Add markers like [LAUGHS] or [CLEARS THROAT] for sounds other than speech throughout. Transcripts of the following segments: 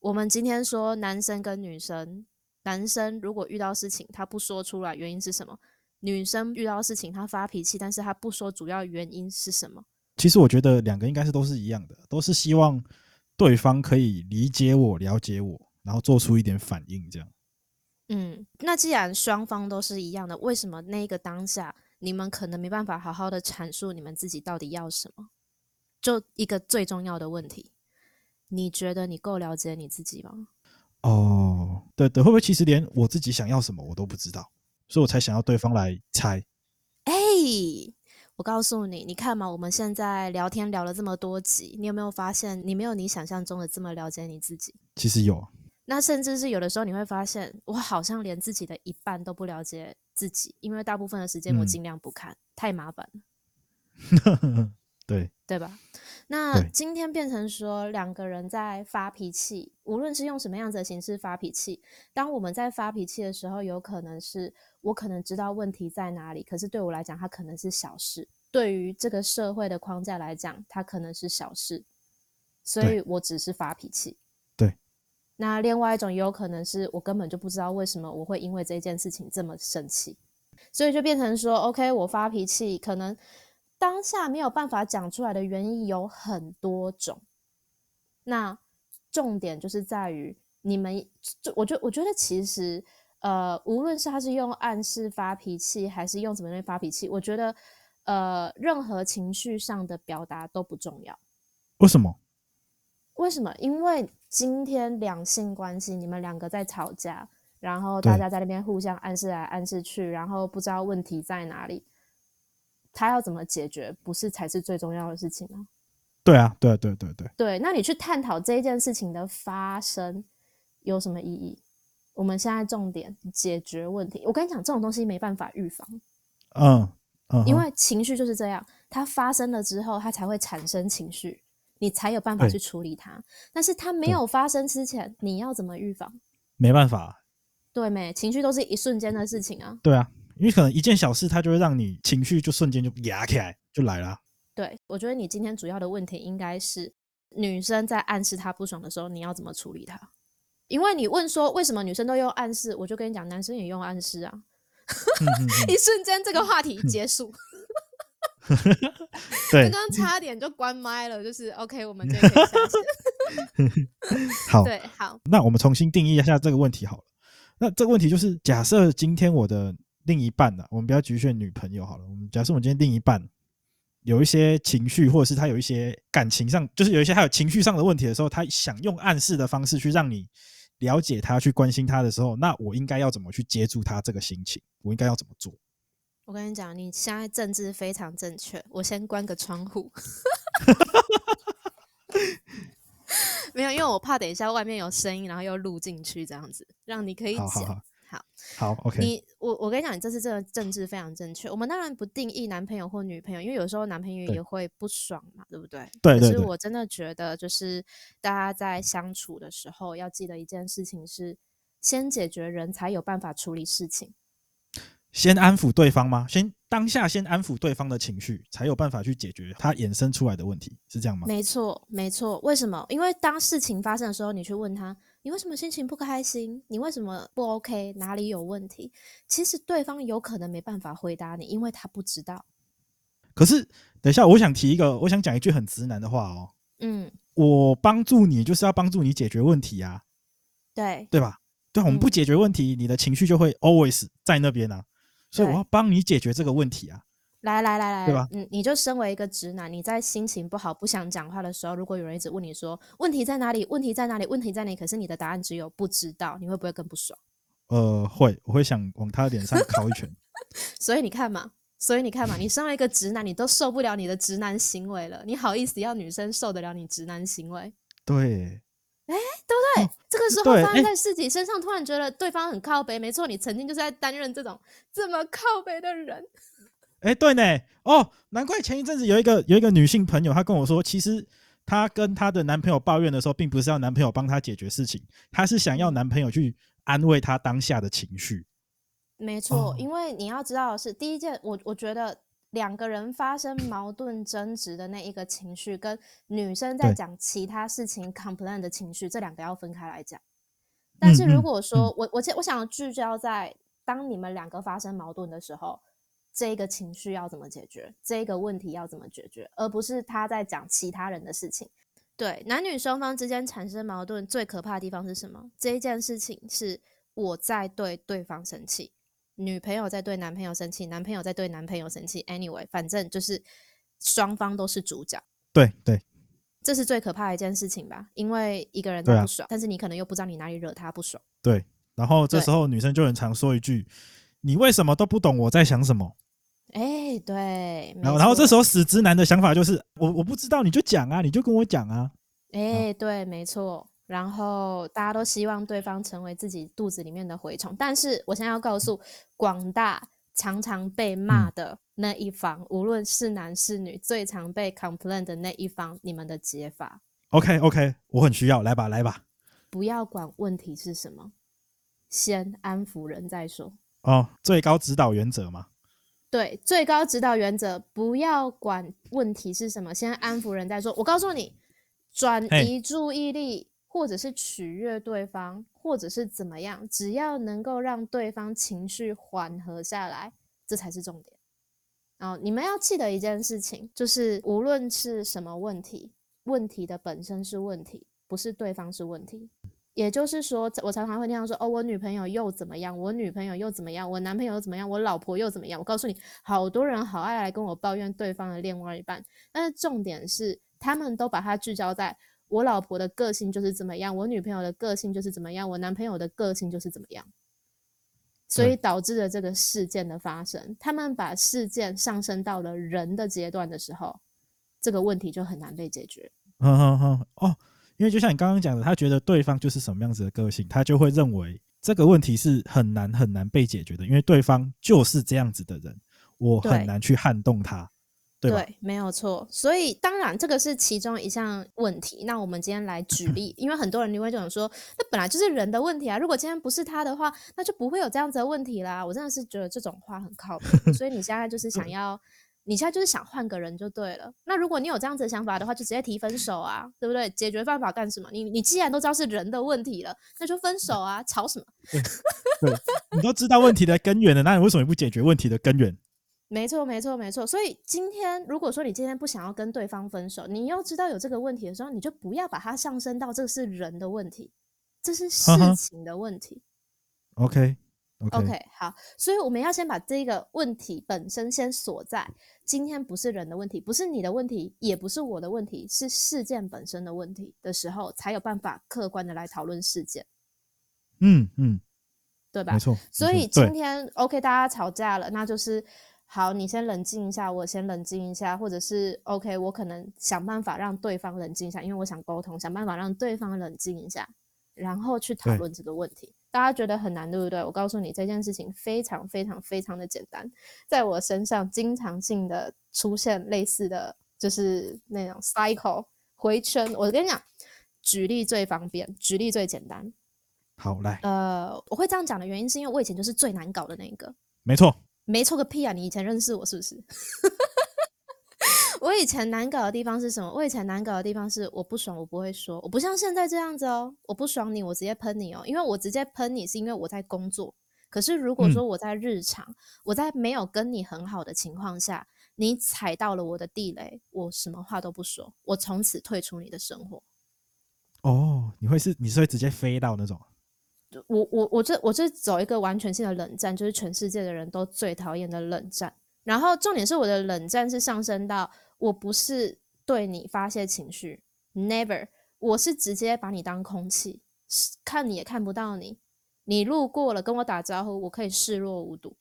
我们今天说男生跟女生，男生如果遇到事情他不说出来，原因是什么？女生遇到事情她发脾气，但是她不说主要原因是什么？其实我觉得两个应该是都是一样的，都是希望对方可以理解我、了解我，然后做出一点反应，这样。嗯，那既然双方都是一样的，为什么那个当下你们可能没办法好好的阐述你们自己到底要什么？就一个最重要的问题，你觉得你够了解你自己吗？哦，对对，会不会其实连我自己想要什么我都不知道，所以我才想要对方来猜？哎。我告诉你，你看嘛，我们现在聊天聊了这么多集，你有没有发现你没有你想象中的这么了解你自己？其实有，那甚至是有的时候你会发现，我好像连自己的一半都不了解自己，因为大部分的时间我尽量不看，嗯、太麻烦了。[LAUGHS] 对，对吧？那今天变成说两个人在发脾气，无论是用什么样子的形式发脾气，当我们在发脾气的时候，有可能是。我可能知道问题在哪里，可是对我来讲，它可能是小事。对于这个社会的框架来讲，它可能是小事，所以我只是发脾气。对。那另外一种也有可能是我根本就不知道为什么我会因为这件事情这么生气，所以就变成说，OK，我发脾气，可能当下没有办法讲出来的原因有很多种。那重点就是在于你们，就我觉我觉得其实。呃，无论是他是用暗示发脾气，还是用什么东西发脾气，我觉得，呃，任何情绪上的表达都不重要。为什么？为什么？因为今天两性关系，你们两个在吵架，然后大家在那边互相暗示来暗示去，然后不知道问题在哪里，他要怎么解决，不是才是最重要的事情吗？对啊，对对对对。对，那你去探讨这件事情的发生有什么意义？我们现在重点解决问题。我跟你讲，这种东西没办法预防。嗯，嗯，因为情绪就是这样，它发生了之后，它才会产生情绪，你才有办法去处理它。但是它没有发生之前，你要怎么预防？没办法。对没？情绪都是一瞬间的事情啊。对啊，因为可能一件小事，它就会让你情绪就瞬间就压起来，就来了。对，我觉得你今天主要的问题应该是女生在暗示她不爽的时候，你要怎么处理她？因为你问说为什么女生都用暗示，我就跟你讲，男生也用暗示啊。[LAUGHS] 一瞬间这个话题结束。[LAUGHS] 对，刚刚差点就关麦了，就是 OK，我们就可以下线。[LAUGHS] 好，对，好。那我们重新定义一下这个问题好了。那这个问题就是，假设今天我的另一半呢、啊，我们不要局限女朋友好了，我们假设我们今天另一半有一些情绪，或者是他有一些感情上，就是有一些他有情绪上的问题的时候，他想用暗示的方式去让你。了解他，去关心他的时候，那我应该要怎么去接住他这个心情？我应该要怎么做？我跟你讲，你现在政治非常正确。我先关个窗户。[LAUGHS] 没有，因为我怕等一下外面有声音，然后又录进去，这样子让你可以讲。好好，OK。你我我跟你讲，你这次这个政治非常正确。我们当然不定义男朋友或女朋友，因为有时候男朋友也会不爽嘛，对，对不对？对，对对。可是我真的觉得，就是大家在相处的时候，要记得一件事情是：先解决人才有办法处理事情。先安抚对方吗？先当下先安抚对方的情绪，才有办法去解决他衍生出来的问题，是这样吗？没错，没错。为什么？因为当事情发生的时候，你去问他。你为什么心情不开心？你为什么不 OK？哪里有问题？其实对方有可能没办法回答你，因为他不知道。可是，等一下，我想提一个，我想讲一句很直男的话哦。嗯，我帮助你就是要帮助你解决问题啊。对，对吧？对，我们不解决问题，嗯、你的情绪就会 always 在那边啊。所以我要帮你解决这个问题啊。来来来来，对吧？嗯，你就身为一个直男，你在心情不好、不想讲话的时候，如果有人一直问你说问题在哪里？问题在哪里？问题在哪里？可是你的答案只有不知道，你会不会更不爽？呃，会，我会想往他脸上敲一拳。[LAUGHS] 所以你看嘛，所以你看嘛，你身为一个直男，你都受不了你的直男行为了，你好意思要女生受得了你直男行为？对，哎，对不对？哦、这个时候发生在自己身上，突然觉得对方很靠北。没错，你曾经就是在担任这种这么靠北的人。哎，对呢，哦，难怪前一阵子有一个有一个女性朋友，她跟我说，其实她跟她的男朋友抱怨的时候，并不是要男朋友帮她解决事情，她是想要男朋友去安慰她当下的情绪。没错，哦，因为你要知道的是，第一件，我我觉得两个人发生矛盾争执的那一个情绪，跟女生在讲其他事情 complain 的情绪，这两个要分开来讲。但是如果说、嗯嗯、我我我想聚焦在当你们两个发生矛盾的时候，这个情绪要怎么解决，这个问题要怎么解决，而不是他在讲其他人的事情。对，男女双方之间产生矛盾最可怕的地方是什么？这一件事情是我在对对方生气。女朋友在对男朋友生气，男朋友在对男朋友生气。Anyway，反正就是双方都是主角。对对，这是最可怕的一件事情吧？因为一个人在不爽，啊，但是你可能又不知道你哪里惹他不爽。对，然后这时候女生就很常说一句：“你为什么都不懂我在想什么？”哎，欸，对。然后，然后这时候死直男的想法就是：我我不知道，你就讲啊，你就跟我讲啊。哎，欸，对，没错。然后大家都希望对方成为自己肚子里面的蛔虫，但是我现在要告诉广大常常被骂的那一方，嗯、无论是男是女，最常被 complain 的那一方，你们的解法。OK OK，我很需要，来吧来吧。不要管问题是什么，先安抚人再说。哦，最高指导原则吗？对，最高指导原则，不要管问题是什么，先安抚人再说。我告诉你，转移注意力。或者是取悦对方，或者是怎么样，只要能够让对方情绪缓和下来，这才是重点。然后你们要记得一件事情，就是无论是什么问题，问题的本身是问题，不是对方是问题。也就是说，我常常会听到说：“哦，我女朋友又怎么样？我女朋友又怎么样？我男朋友又怎么样？我老婆又怎么样？”我告诉你，好多人好爱来跟我抱怨对方的另外一半，但是重点是，他们都把它聚焦在。我老婆的个性就是怎么样，我女朋友的个性就是怎么样，我男朋友的个性就是怎么样，所以导致了这个事件的发生。他们把事件上升到了人的阶段的时候，这个问题就很难被解决。嗯嗯嗯哦，因为就像你刚刚讲的，他觉得对方就是什么样子的个性，他就会认为这个问题是很难很难被解决的，因为对方就是这样子的人，我很难去撼动他。对，对，没有错。所以当然，这个是其中一项问题。那我们今天来举 [CLEARS THROAT] 例，因为很多人你会这种说，那本来就是人的问题啊。如果今天不是他的话，那就不会有这样子的问题啦。我真的是觉得这种话很靠谱。所以你现在就是想要，你现在就是想换个人就对了。那如果你有这样子的想法的话，就直接提分手啊，对不对？解决办法干什么？你你既然都知道是人的问题了，那就分手啊，吵什么？对，[LAUGHS] 对，你都知道问题的根源了，那你为什么不解决问题的根源？没错，没错，没错。所以今天，如果说你今天不想要跟对方分手，你又知道有这个问题的时候，你就不要把它上升到这是人的问题，这是事情的问题。Uh -huh. Okay, 好。所以我们要先把这个问题本身先锁在今天不是人的问题，不是你的问题，也不是我的问题，是事件本身的问题的时候，才有办法客观的来讨论事件。嗯嗯，对吧？没错。所以今天 OK，大家吵架了，那就是。好，你先冷静一下，我先冷静一下，或者是 OK，我可能想办法让对方冷静一下，因为我想沟通，想办法让对方冷静一下，然后去讨论这个问题。大家觉得很难，对不对？我告诉你，这件事情非常非常非常的简单，在我身上经常性的出现类似的就是那种 cycle 回圈。我跟你讲，举例最方便，举例最简单。好，来，呃，我会这样讲的原因是因为我以前就是最难搞的那一个。没错。没错个屁啊！你以前认识我是不是？我以前难搞的地方是什么？我以前难搞的地方是我不爽，我不会说，我不像现在这样子哦。我不爽你，我直接喷你哦。因为我直接喷你是因为我在工作。可是如果说我在日常，嗯、我在没有跟你很好的情况下，你踩到了我的地雷，我什么话都不说，我从此退出你的生活。哦，你会是你是会直接飞到那种？我我我这我这走一个完全性的冷战，就是全世界的人都最讨厌的冷战。然后重点是我的冷战是上升到我不是对你发泄情绪，never，我是直接把你当空气，看你也看不到你，你路过了跟我打招呼，我可以视若无睹。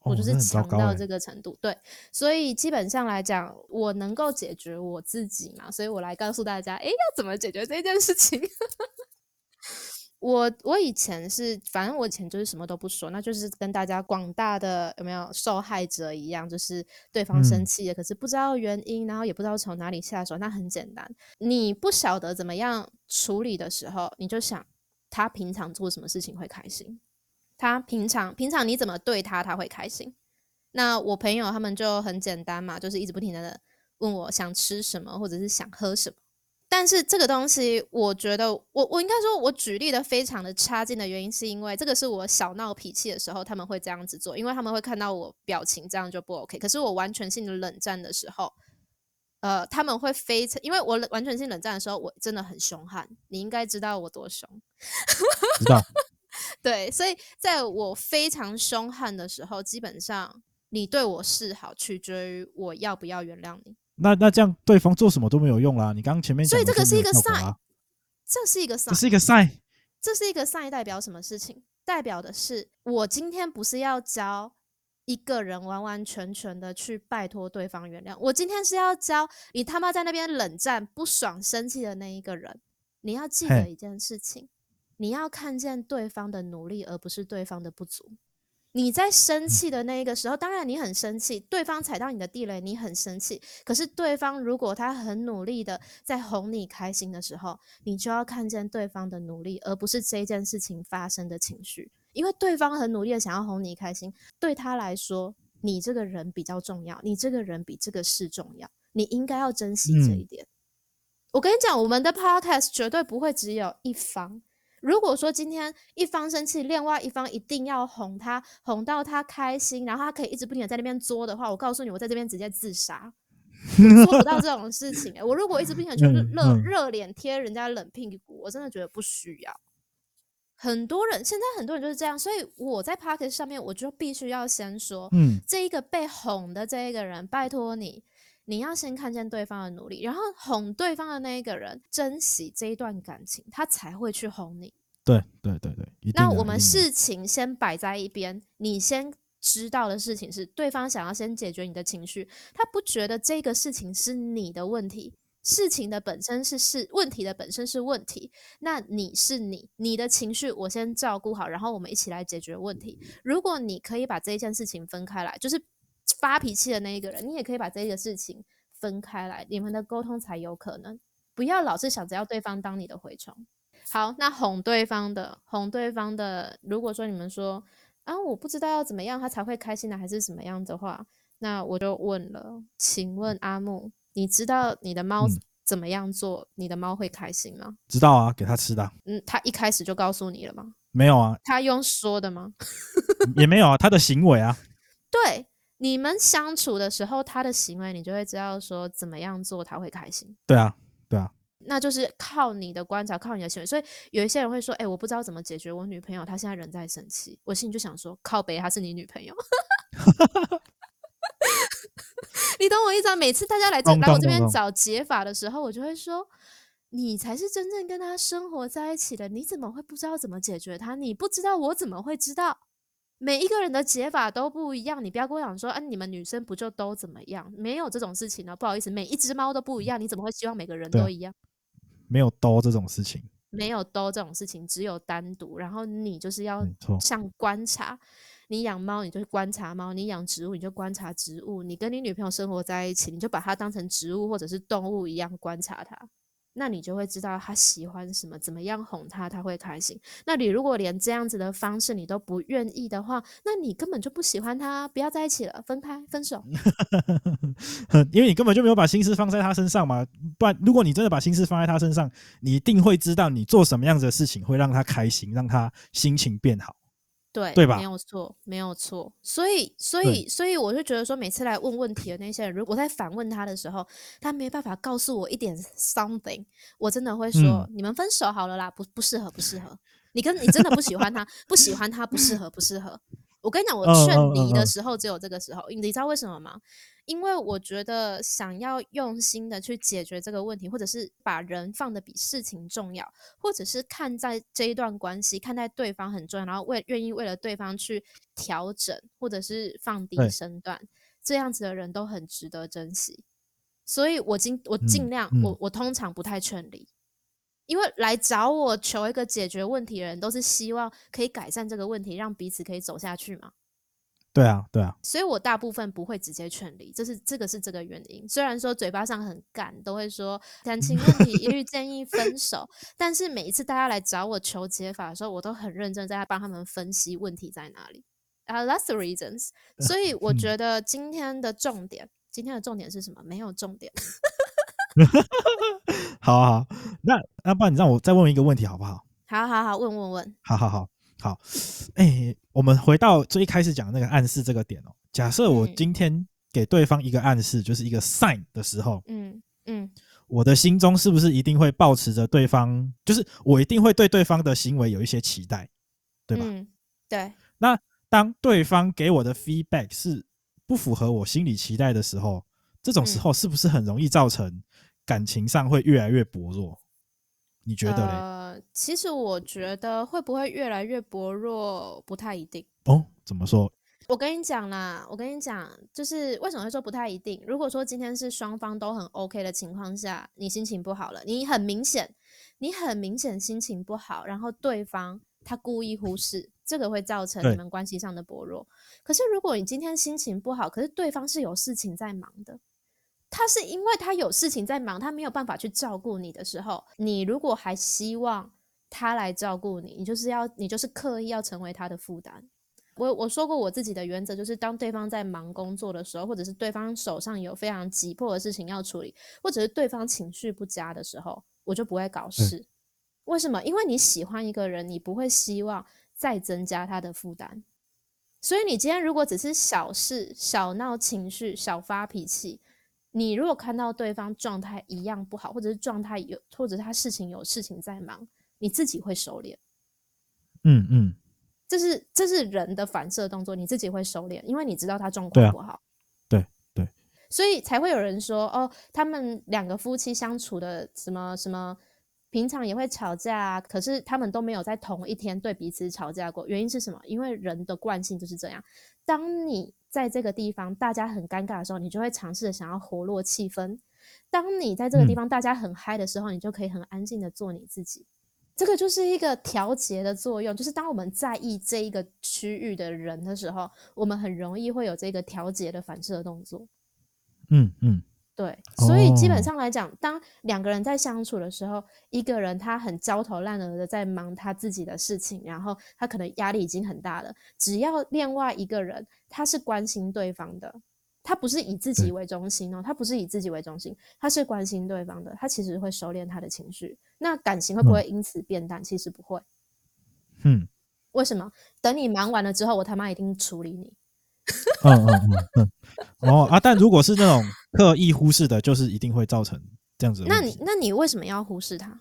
我就是强到这个程度，哦，对，所以基本上来讲，我能够解决我自己嘛，所以我来告诉大家，诶，要怎么解决这件事情。[LAUGHS] 我我以前是，反正我以前就是什么都不说，那就是跟大家广大的有没有受害者一样，就是对方生气了，可是不知道原因，然后也不知道从哪里下手。那很简单，你不晓得怎么样处理的时候，你就想他平常做什么事情会开心，他平常平常你怎么对他，他会开心。那我朋友他们就很简单嘛，就是一直不停的问我想吃什么，或者是想喝什么。但是这个东西，我觉得我我应该说，我举例的非常的差劲的原因，是因为这个是我小闹脾气的时候，他们会这样子做，因为他们会看到我表情这样就不 OK。可是我完全性的冷战的时候，呃，他们会非常，因为我完全性冷战的时候，我真的很凶悍，你应该知道我多凶。知道。[LAUGHS] 对，所以在我非常凶悍的时候，基本上你对我示好，取决于我要不要原谅你。那那这样对方做什么都没有用啦。你刚刚前面讲，所以这个是一个 sign，这是一个 sign，这是一个 sign，这是一个 sign，代表什么事情？代表的是我今天不是要教一个人完完全全的去拜托对方原谅，我今天是要教你他妈在那边冷战、不爽、生气的那一个人。你要记得一件事情，你要看见对方的努力，而不是对方的不足。你在生气的那一个时候，当然你很生气，对方踩到你的地雷，你很生气。可是对方如果他很努力的在哄你开心的时候，你就要看见对方的努力，而不是这件事情发生的情绪。因为对方很努力的想要哄你开心，对他来说，你这个人比较重要，你这个人比这个事重要，你应该要珍惜这一点。嗯、我跟你讲，我们的 podcast 绝对不会只有一方。如果说今天一方生气，另外一方一定要哄他，哄到他开心，然后他可以一直不停的在那边作的话，我告诉你，我在这边直接自杀，做不到这种事情、欸。我如果一直不停的去热热脸贴人家冷屁股，我真的觉得不需要。很多人现在很多人就是这样，所以我在 p o c k e t 上面我就必须要先说，嗯，这一个被哄的这一个人，拜托你。你要先看见对方的努力，然后哄对方的那一个人珍惜这一段感情，他才会去哄你。对对对对。那我们事情先摆在一边，你先知道的事情是，对方想要先解决你的情绪，他不觉得这个事情是你的问题，事情的本身是事问题的本身是问题。那你是你，你的情绪我先照顾好，然后我们一起来解决问题。如果你可以把这一件事情分开来，就是。发脾气的那一个人，你也可以把这个事情分开来，你们的沟通才有可能。不要老是想着要对方当你的蛔虫。好，那哄对方的，哄对方的。如果说你们说啊，我不知道要怎么样他才会开心的，还是什么样的话，那我就问了，请问阿木，你知道你的猫怎么样做，嗯、你的猫会开心吗？知道啊，给他吃的。嗯，他一开始就告诉你了吗？没有啊。他用说的吗？[LAUGHS] 也没有啊，他的行为啊。对。你们相处的时候，他的行为你就会知道说怎么样做他会开心。对啊，对啊，那就是靠你的观察，靠你的行为。所以有一些人会说：“哎、欸，我不知道怎么解决我女朋友，她现在人在生气。”我心里就想说：“靠北，她是你女朋友。[LAUGHS] ” [LAUGHS] 你懂我意思啊？每次大家来这来我这边找解法的时候，我就会说：“你才是真正跟他生活在一起的，你怎么会不知道怎么解决他？你不知道，我怎么会知道？”每一个人的解法都不一样，你不要跟我讲说，啊，你们女生不就都怎么样？没有这种事情呢，不好意思，每一只猫都不一样，你怎么会希望每个人都一样？没有都这种事情，没有都这种事情，只有单独。然后你就是要像观察，你养猫，你就观察猫；你养植物，你就观察植物；你跟你女朋友生活在一起，你就把它当成植物或者是动物一样观察它。那你就会知道他喜欢什么，怎么样哄他，他会开心。那你如果连这样子的方式你都不愿意的话，那你根本就不喜欢他，不要在一起了，分开，分手。[LAUGHS] 因为你根本就没有把心思放在他身上嘛。不然，如果你真的把心思放在他身上，你一定会知道你做什么样子的事情会让他开心，让他心情变好。对，对吧？没有错，没有错。所以，所以，所以，我就觉得说，每次来问问题的那些人，如果在反问他的时候，他没办法告诉我一点 something，我真的会说，嗯、你们分手好了啦，不不适合，不适合。你跟你真的不喜欢他，不喜欢他，不适合，不适合。我跟你讲，我劝离的时候只有这个时候，你知道为什么吗？因为我觉得想要用心的去解决这个问题，或者是把人放的比事情重要，或者是看在这一段关系，看待对方很重要，然后为愿意为了对方去调整，或者是放低身段，这样子的人都很值得珍惜。所以我尽我尽量，嗯嗯、我我通常不太劝离，因为来找我求一个解决问题的人，都是希望可以改善这个问题，让彼此可以走下去嘛。对啊，对啊，所以我大部分不会直接劝离，这是这个是这个原因。虽然说嘴巴上很干，都会说感情问题一律建议分手，但是每一次大家来找我求解法的时候，我都很认真在帮他们分析问题在哪里。啊、uh,，that's the reasons。所以我 [LAUGHS] 觉得今天的重点，今天的重点是什么？没有重点。[LAUGHS] 好好，那那不然你让我再问一个问题好不好？好好好，问问问。好好好好，哎、欸，我们回到最一开始讲的那个暗示这个点哦。假设我今天给对方一个暗示，嗯、就是一个 sign 的时候，嗯嗯，我的心中是不是一定会保持着对方，就是我一定会对对方的行为有一些期待，对吧？嗯，对。那当对方给我的 feedback 是不符合我心理期待的时候，这种时候是不是很容易造成感情上会越来越薄弱？你觉得嘞？呃，其实我觉得会不会越来越薄弱不太一定哦。怎么说？我跟你讲啦，我跟你讲，就是为什么会说不太一定？如果说今天是双方都很 OK 的情况下，你心情不好了，你很明显，你很明显心情不好，然后对方他故意忽视。这个会造成你们关系上的薄弱。可是如果你今天心情不好，可是对方是有事情在忙的，他是因为他有事情在忙，他没有办法去照顾你的时候，你如果还希望他来照顾你，你就是要你就是刻意要成为他的负担。我我说过我自己的原则，就是当对方在忙工作的时候，或者是对方手上有非常急迫的事情要处理，或者是对方情绪不佳的时候，我就不会搞事。嗯。为什么？因为你喜欢一个人，你不会希望。再增加他的负担，所以你今天如果只是小事、小闹情绪、小发脾气，你如果看到对方状态一样不好，或者是状态有，或者他事情有事情在忙，你自己会收敛。嗯嗯，这是这是人的反射动作，你自己会收敛，因为你知道他状况不好。对啊，对对，所以才会有人说哦，他们两个夫妻相处的什么什么。平常也会吵架啊，可是他们都没有在同一天对彼此吵架过。原因是什么？因为人的惯性就是这样。当你在这个地方大家很尴尬的时候，你就会尝试着想要活络气氛；当你在这个地方大家很嗨的时候，你就可以很安静的做你自己。这个就是一个调节的作用。就是当我们在意这一个区域的人的时候，我们很容易会有这个调节的反射动作。嗯嗯。对，所以基本上来讲，当两个人在相处的时候，一个人他很焦头烂额的在忙他自己的事情，然后他可能压力已经很大了。只要另外一个人他是关心对方的，他不是以自己为中心哦，他不是以自己为中心，他是关心对方的，他其实会收敛他的情绪。那感情会不会因此变淡？其实不会。嗯，为什么？等你忙完了之后，我他妈一定处理你。[LAUGHS] 嗯嗯嗯嗯，哦啊！但如果是那种刻意忽视的，就是一定会造成这样子。那你那你为什么要忽视他？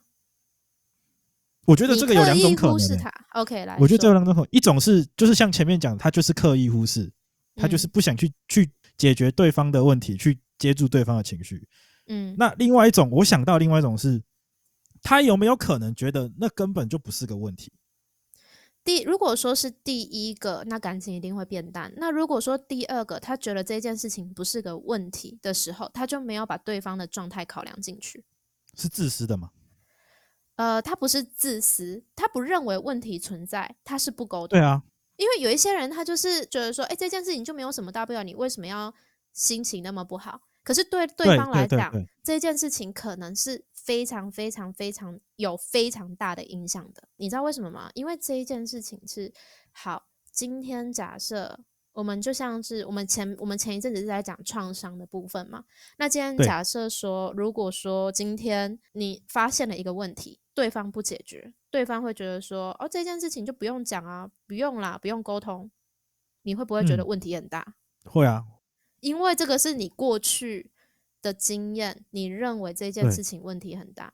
我觉得这个有两种可能、欸。忽视他，OK，来。我觉得这有两种可能，一种是就是像前面讲，他就是刻意忽视，他就是不想去、嗯、去解决对方的问题，去接住对方的情绪。嗯。那另外一种，我想到另外一种是，他有没有可能觉得那根本就不是个问题？第如果说是第一个，那感情一定会变淡。那如果说第二个，他觉得这件事情不是个问题的时候，他就没有把对方的状态考量进去。是自私的吗？呃，他不是自私，他不认为问题存在，他是不沟通。对啊，因为有一些人他就是觉得说，哎，这件事情就没有什么大不了，你为什么要心情那么不好？可是对对方来讲，这件事情可能是非常非常非常有非常大的影响的。你知道为什么吗？因为这一件事情是好。今天假设我们就像是我们前我们前一阵子是在讲创伤的部分嘛。那今天假设说，如果说今天你发现了一个问题，对方不解决，对方会觉得说，哦，这件事情就不用讲啊，不用啦，不用沟通，你会不会觉得问题很大？嗯，会啊。因为这个是你过去的经验，你认为这件事情问题很大，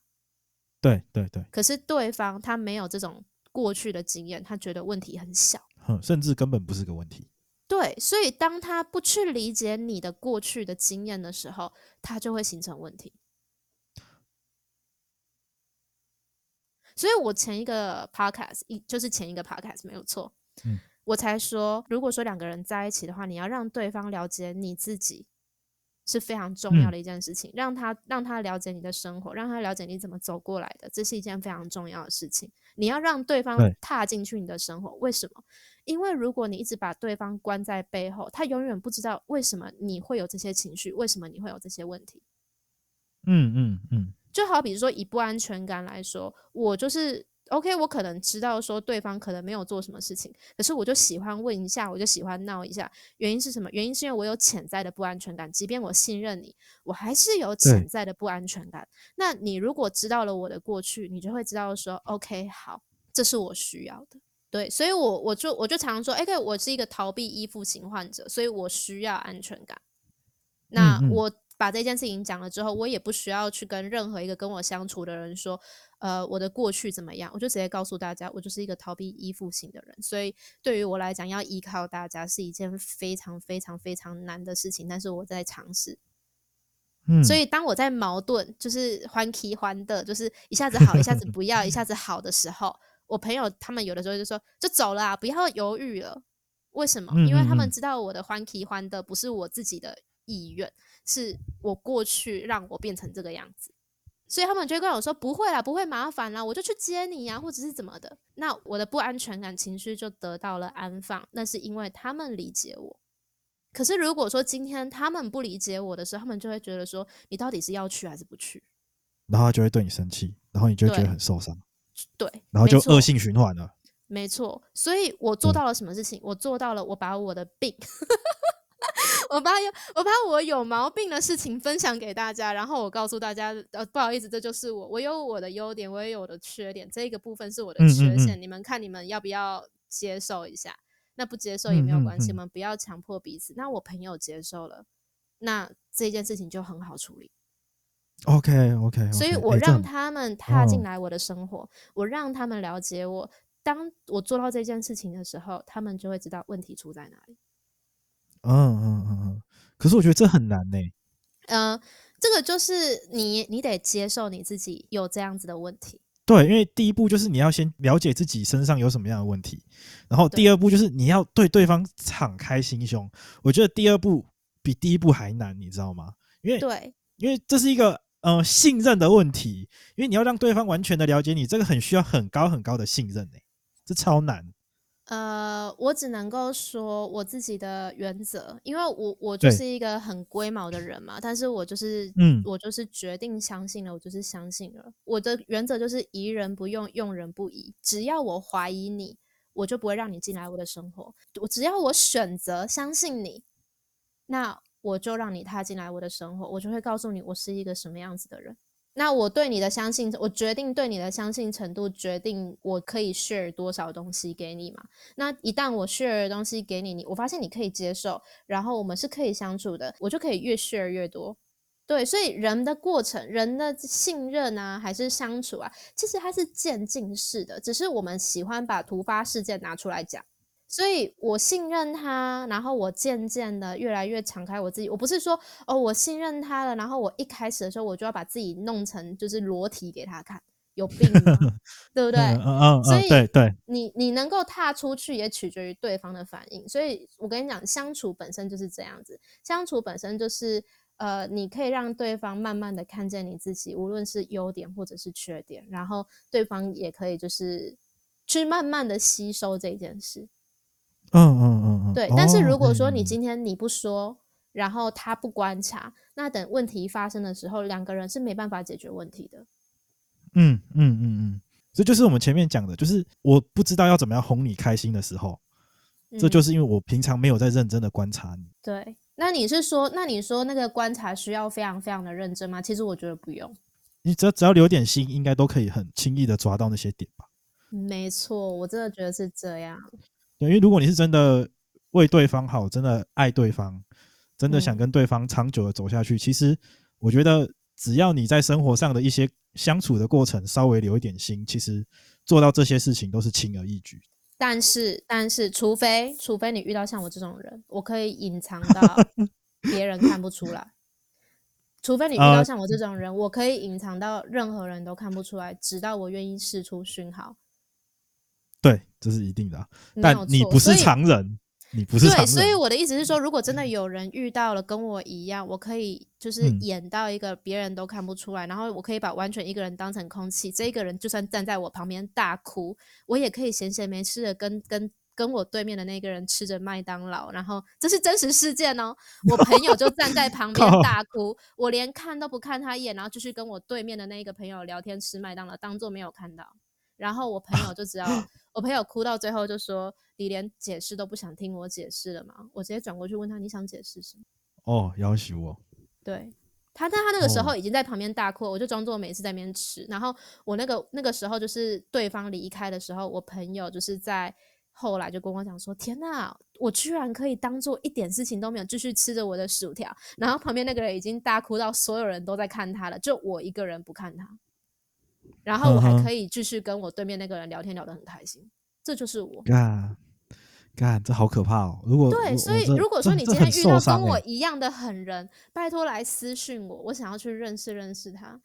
对对对。可是对方他没有这种过去的经验，他觉得问题很小，甚至根本不是个问题。对，所以当他不去理解你的过去的经验的时候，他就会形成问题。所以我前一个 podcast 一就是前一个 podcast 没有错，嗯。我才说，如果说两个人在一起的话，你要让对方了解你自己是非常重要的一件事情，嗯、让他让他了解你的生活，让他了解你怎么走过来的，这是一件非常重要的事情。你要让对方踏进去你的生活，为什么？因为如果你一直把对方关在背后，他永远不知道为什么你会有这些情绪，为什么你会有这些问题。嗯嗯嗯，就好比说以不安全感来说，我就是。OK，我可能知道说对方可能没有做什么事情，可是我就喜欢问一下，我就喜欢闹一下。原因是什么？原因是因为我有潜在的不安全感，即便我信任你，我还是有潜在的不安全感。那你如果知道了我的过去，你就会知道说，OK，好，这是我需要的。对，所以我我就我就常常说，OK，我是一个逃避依附型患者，所以我需要安全感。那我。把这件事情讲了之后，我也不需要去跟任何一个跟我相处的人说，呃，我的过去怎么样，我就直接告诉大家，我就是一个逃避依附型的人。所以对于我来讲，要依靠大家是一件非常非常非常难的事情，但是我在尝试。嗯，所以当我在矛盾，就是欢喜欢的，就是一下子好，一下子不要，一下子好的时候，我朋友他们有的时候就说，就走了啊，不要犹豫了。为什么？因为他们知道我的欢喜欢的不是我自己的意愿。是我过去让我变成这个样子，所以他们就会跟我说不会啦，不会麻烦啦，我就去接你呀，或者是怎么的。那我的不安全感情绪就得到了安放，那是因为他们理解我。可是如果说今天他们不理解我的时候，他们就会觉得说你到底是要去还是不去？然后他就会对你生气，然后你就觉得很受伤。对，然后就恶性循环了。没错，所以我做到了什么事情？嗯、我做到了，我把我的病。我把有我把我有毛病的事情分享给大家，然后我告诉大家，呃，不好意思，这就是我，我有我的优点，我也有我的缺点，这个部分是我的缺陷，嗯嗯嗯，你们看你们要不要接受一下？那不接受也没有关系，嗯嗯嗯，我们不要强迫彼此。那我朋友接受了，那这件事情就很好处理。OK OK，, okay 所以我让他们踏进来我的生活，欸、我让他们了解我。当我做到这件事情的时候，他们就会知道问题出在哪里。嗯嗯嗯嗯，可是我觉得这很难呢。嗯、呃，这个就是你，你得接受你自己有这样子的问题。对，因为第一步就是你要先了解自己身上有什么样的问题，然后第二步就是你要对对方敞开心胸。我觉得第二步比第一步还难，你知道吗？因为对，因为这是一个呃信任的问题，因为你要让对方完全的了解你，这个很需要很高很高的信任呢，这超难。呃，我只能够说我自己的原则，因为我我就是一个很龟毛的人嘛，但是我就是，嗯，我就是决定相信了，我就是相信了。我的原则就是疑人不用，用人不疑。只要我怀疑你，我就不会让你进来我的生活。我只要我选择相信你，那我就让你踏进来我的生活，我就会告诉你我是一个什么样子的人。那我对你的相信，我决定对你的相信程度，决定我可以 share 多少东西给你嘛。那一旦我 share 的东西给你，你我发现你可以接受，然后我们是可以相处的，我就可以越 share 越多。对，所以人的过程，人的信任啊，还是相处啊，其实它是渐进式的，只是我们喜欢把突发事件拿出来讲。所以我信任他，然后我渐渐的越来越敞开我自己。我不是说哦，我信任他了，然后我一开始的时候我就要把自己弄成就是裸体给他看，有病吗？[LAUGHS] 对不对？嗯嗯嗯。所以对对，你你能够踏出去也取决于对方的反应。所以我跟你讲，相处本身就是这样子，相处本身就是呃，你可以让对方慢慢的看见你自己，无论是优点或者是缺点，然后对方也可以就是去慢慢的吸收这件事。嗯嗯嗯嗯，对。但是如果说你今天你不说，哦、然后他不观察，那等问题发生的时候，两个人是没办法解决问题的。嗯嗯嗯嗯，这就是我们前面讲的，就是我不知道要怎么样哄你开心的时候，嗯、这就是因为我平常没有在认真的观察你。对，那你是说，那你说那个观察需要非常非常的认真吗？其实我觉得不用，你只要只要留点心，应该都可以很轻易的抓到那些点吧。没错，我真的觉得是这样。因为如果你是真的为对方好，真的爱对方，真的想跟对方长久的走下去，嗯、其实我觉得只要你在生活上的一些相处的过程稍微留一点心，其实做到这些事情都是轻而易举。但是，但是，除非除非你遇到像我这种人，我可以隐藏到 [LAUGHS] 别人看不出来。除非你遇到像我这种人，呃、我可以隐藏到任何人都看不出来，直到我愿意释出讯号。对，这是一定的，但你不是常人，你不是常人。对，所以我的意思是说，如果真的有人遇到了跟我一样，我可以就是演到一个别人都看不出来，嗯、然后我可以把完全一个人当成空气，这一个人就算站在我旁边大哭，我也可以闲闲没事的跟跟跟我对面的那个人吃着麦当劳，然后这是真实事件哦，我朋友就站在旁边 [LAUGHS] 大哭，我连看都不看他一眼，然后就去跟我对面的那个朋友聊天吃麦当劳，当做没有看到。然后我朋友就知道，[LAUGHS] 我朋友哭到最后就说：“你连解释都不想听我解释了吗？”我直接转过去问他：“你想解释什么？”哦，要挟我。对他，但他那个时候已经在旁边大哭，我就装作每次在那边吃。然后我那个那个时候就是对方离开的时候，我朋友就是在后来就跟我讲说：“天哪，我居然可以当做一点事情都没有，继续吃着我的薯条。”然后旁边那个人已经大哭到所有人都在看他了，就我一个人不看他。然后我还可以继续跟我对面那个人聊天，聊得很开心。这就是我。干，干，这好可怕哦！如果对，所以如果说你今天遇到跟我一样的狠人，拜托来私讯我，我想要去认识认识他。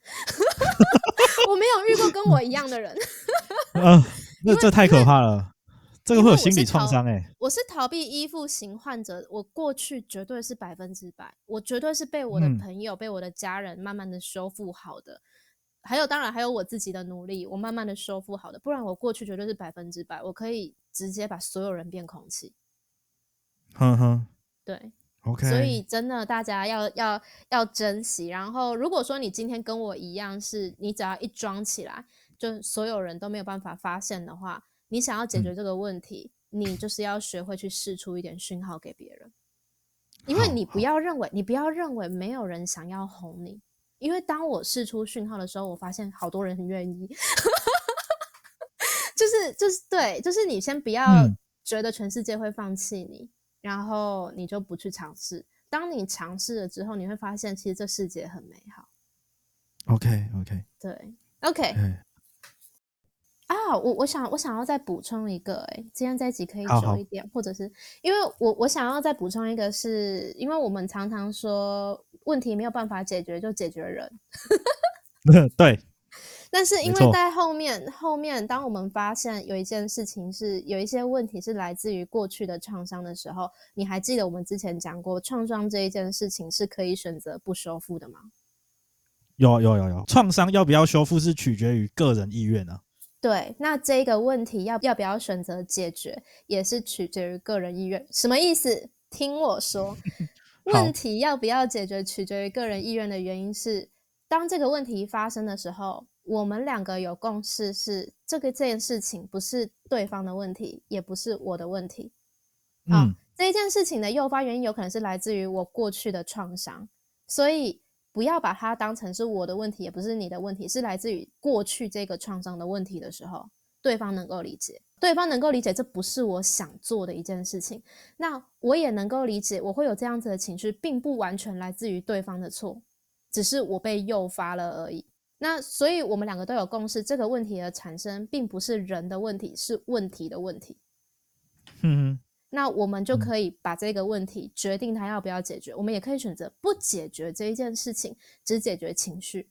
[LAUGHS] 我没有遇过跟我一样的人。[LAUGHS] 嗯，那这太可怕了，这个会有心理创伤哎。我是逃避依附型患者，我过去绝对是百分之百，我绝对是被我的朋友、被我的家人慢慢的修复好的。还有，当然还有我自己的努力，我慢慢的修复好的，不然我过去绝对是百分之百，我可以直接把所有人变空气。哼哼，对，OK。所以真的，大家要要要珍惜。然后，如果说你今天跟我一样，是你只要一装起来，就所有人都没有办法发现的话，你想要解决这个问题，嗯、你就是要学会去试出一点讯号给别人，因为你不要认为，你不要认为没有人想要哄你。因为当我试出讯号的时候，我发现好多人很愿意，[LAUGHS] 就是就是对，就是你先不要觉得全世界会放弃你，嗯、然后你就不去尝试。当你尝试了之后，你会发现其实这世界很美好。OK OK，对 OK。啊，我我想我想要再补充一个、欸，诶，今天这集可以久一点，好好或者是因为我我想要再补充一个是，是因为我们常常说。问题没有办法解决，就解决人。[LAUGHS] 对。[LAUGHS] 但是因为在后面，后面当我们发现有一件事情是有一些问题是来自于过去的创伤的时候，你还记得我们之前讲过，创伤这一件事情是可以选择不修复的吗？有有有有，创伤要不要修复是取决于个人意愿啊。对，那这个问题要要不要选择解决，也是取决于个人意愿。什么意思？听我说。[LAUGHS] 问题要不要解决，取决于个人意愿的原因是，当这个问题发生的时候，我们两个有共识是，这个这件事情不是对方的问题，也不是我的问题。啊、嗯，这一件事情的诱发原因有可能是来自于我过去的创伤，所以不要把它当成是我的问题，也不是你的问题，是来自于过去这个创伤的问题的时候，对方能够理解。对方能够理解，这不是我想做的一件事情。那我也能够理解，我会有这样子的情绪，并不完全来自于对方的错，只是我被诱发了而已。那所以，我们两个都有共识，这个问题的产生，并不是人的问题，是问题的问题。嗯，那我们就可以把这个问题决定他要不要解决。我们也可以选择不解决这一件事情，只解决情绪。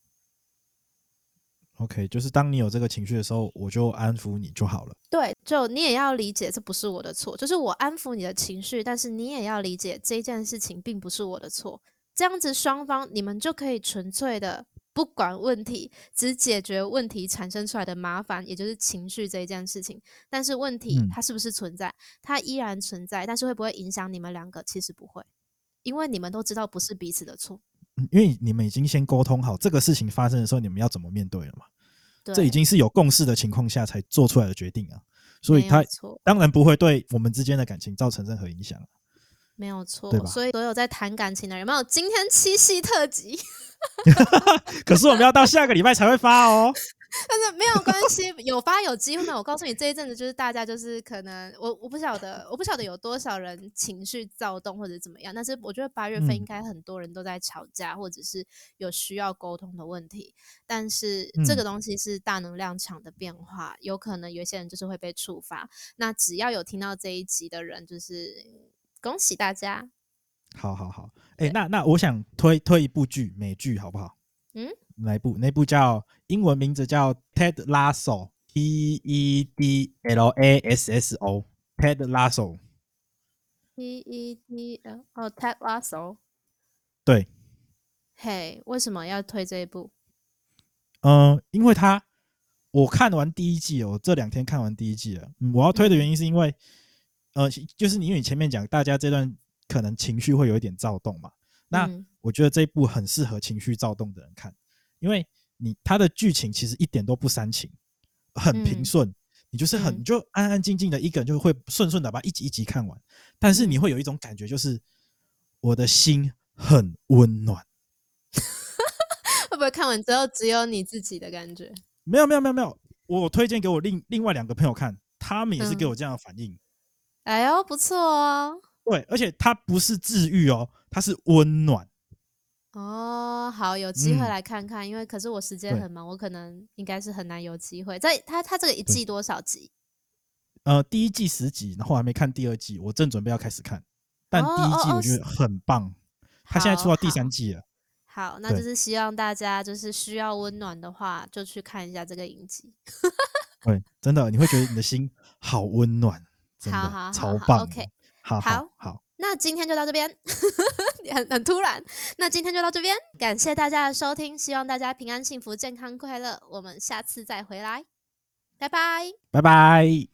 OK，就是当你有这个情绪的时候，我就安抚你就好了。对，就你也要理解，这不是我的错，就是我安抚你的情绪，但是你也要理解这件事情并不是我的错。这样子双方你们就可以纯粹的不管问题，只解决问题产生出来的麻烦，也就是情绪这一件事情。但是问题它是不是存在？嗯、它依然存在，但是会不会影响你们两个？其实不会，因为你们都知道不是彼此的错。因为你们已经先沟通好这个事情发生的时候，你们要怎么面对了嘛？这已经是有共识的情况下才做出来的决定啊，所以他当然不会对我们之间的感情造成任何影响。没有错，对吧？所以所有在谈感情的人，有没有今天七夕特辑？[LAUGHS] 可是我们要到下个礼拜才会发哦。[LAUGHS] 但是没有关系，有发有机会嘛？我告诉你，这一阵子就是大家就是可能我我不晓得，我不晓得有多少人情绪躁动或者怎么样。但是我觉得八月份应该很多人都在吵架，嗯、或者是有需要沟通的问题。但是这个东西是大能量场的变化，嗯、有可能有些人就是会被触发。那只要有听到这一集的人，就是恭喜大家。好好好，哎、欸，那那我想推推一部剧，美剧好不好？嗯。哪一部？那部叫英文名字叫 Ted Lasso，T E D L A S S O，Ted Lasso，T E D L 哦，Ted Lasso，对。嘿，为什么要推这一部？嗯，因为他我看完第一季哦，这两天看完第一季了。嗯，我要推的原因是因为，呃，就是因为你前面讲大家这段可能情绪会有一点躁动嘛，那我觉得这一部很适合情绪躁动的人看。因为你他的剧情其实一点都不煽情，很平顺，嗯、你就是很、嗯、就安安静静的一个人就会顺顺的把一集一集看完，但是你会有一种感觉，就是我的心很温暖。[LAUGHS] 会不会看完之后只有你自己的感觉？没有没有没有没有，我推荐给我另另外两个朋友看，他们也是给我这样的反应。嗯、哎呦，不错哦。对，而且它不是治愈哦，它是温暖。哦，好，有机会来看看，嗯、因为可是我时间很忙，我可能应该是很难有机会。在它它这个一季多少集？呃，第一季十集，然后还没看第二季，我正准备要开始看。但第一季我觉得很棒，它、哦哦哦、现在出到第三季了。好，好，那就是希望大家就是需要温暖的话，就去看一下这个影集。[LAUGHS] 对，真的你会觉得你的心好温暖，真的好好好超棒。OK。好好好，那今天就到这边，很很突然。那今天就到这边，感谢大家的收听，希望大家平安、幸福、健康、快乐。我们下次再回来，拜拜，拜拜。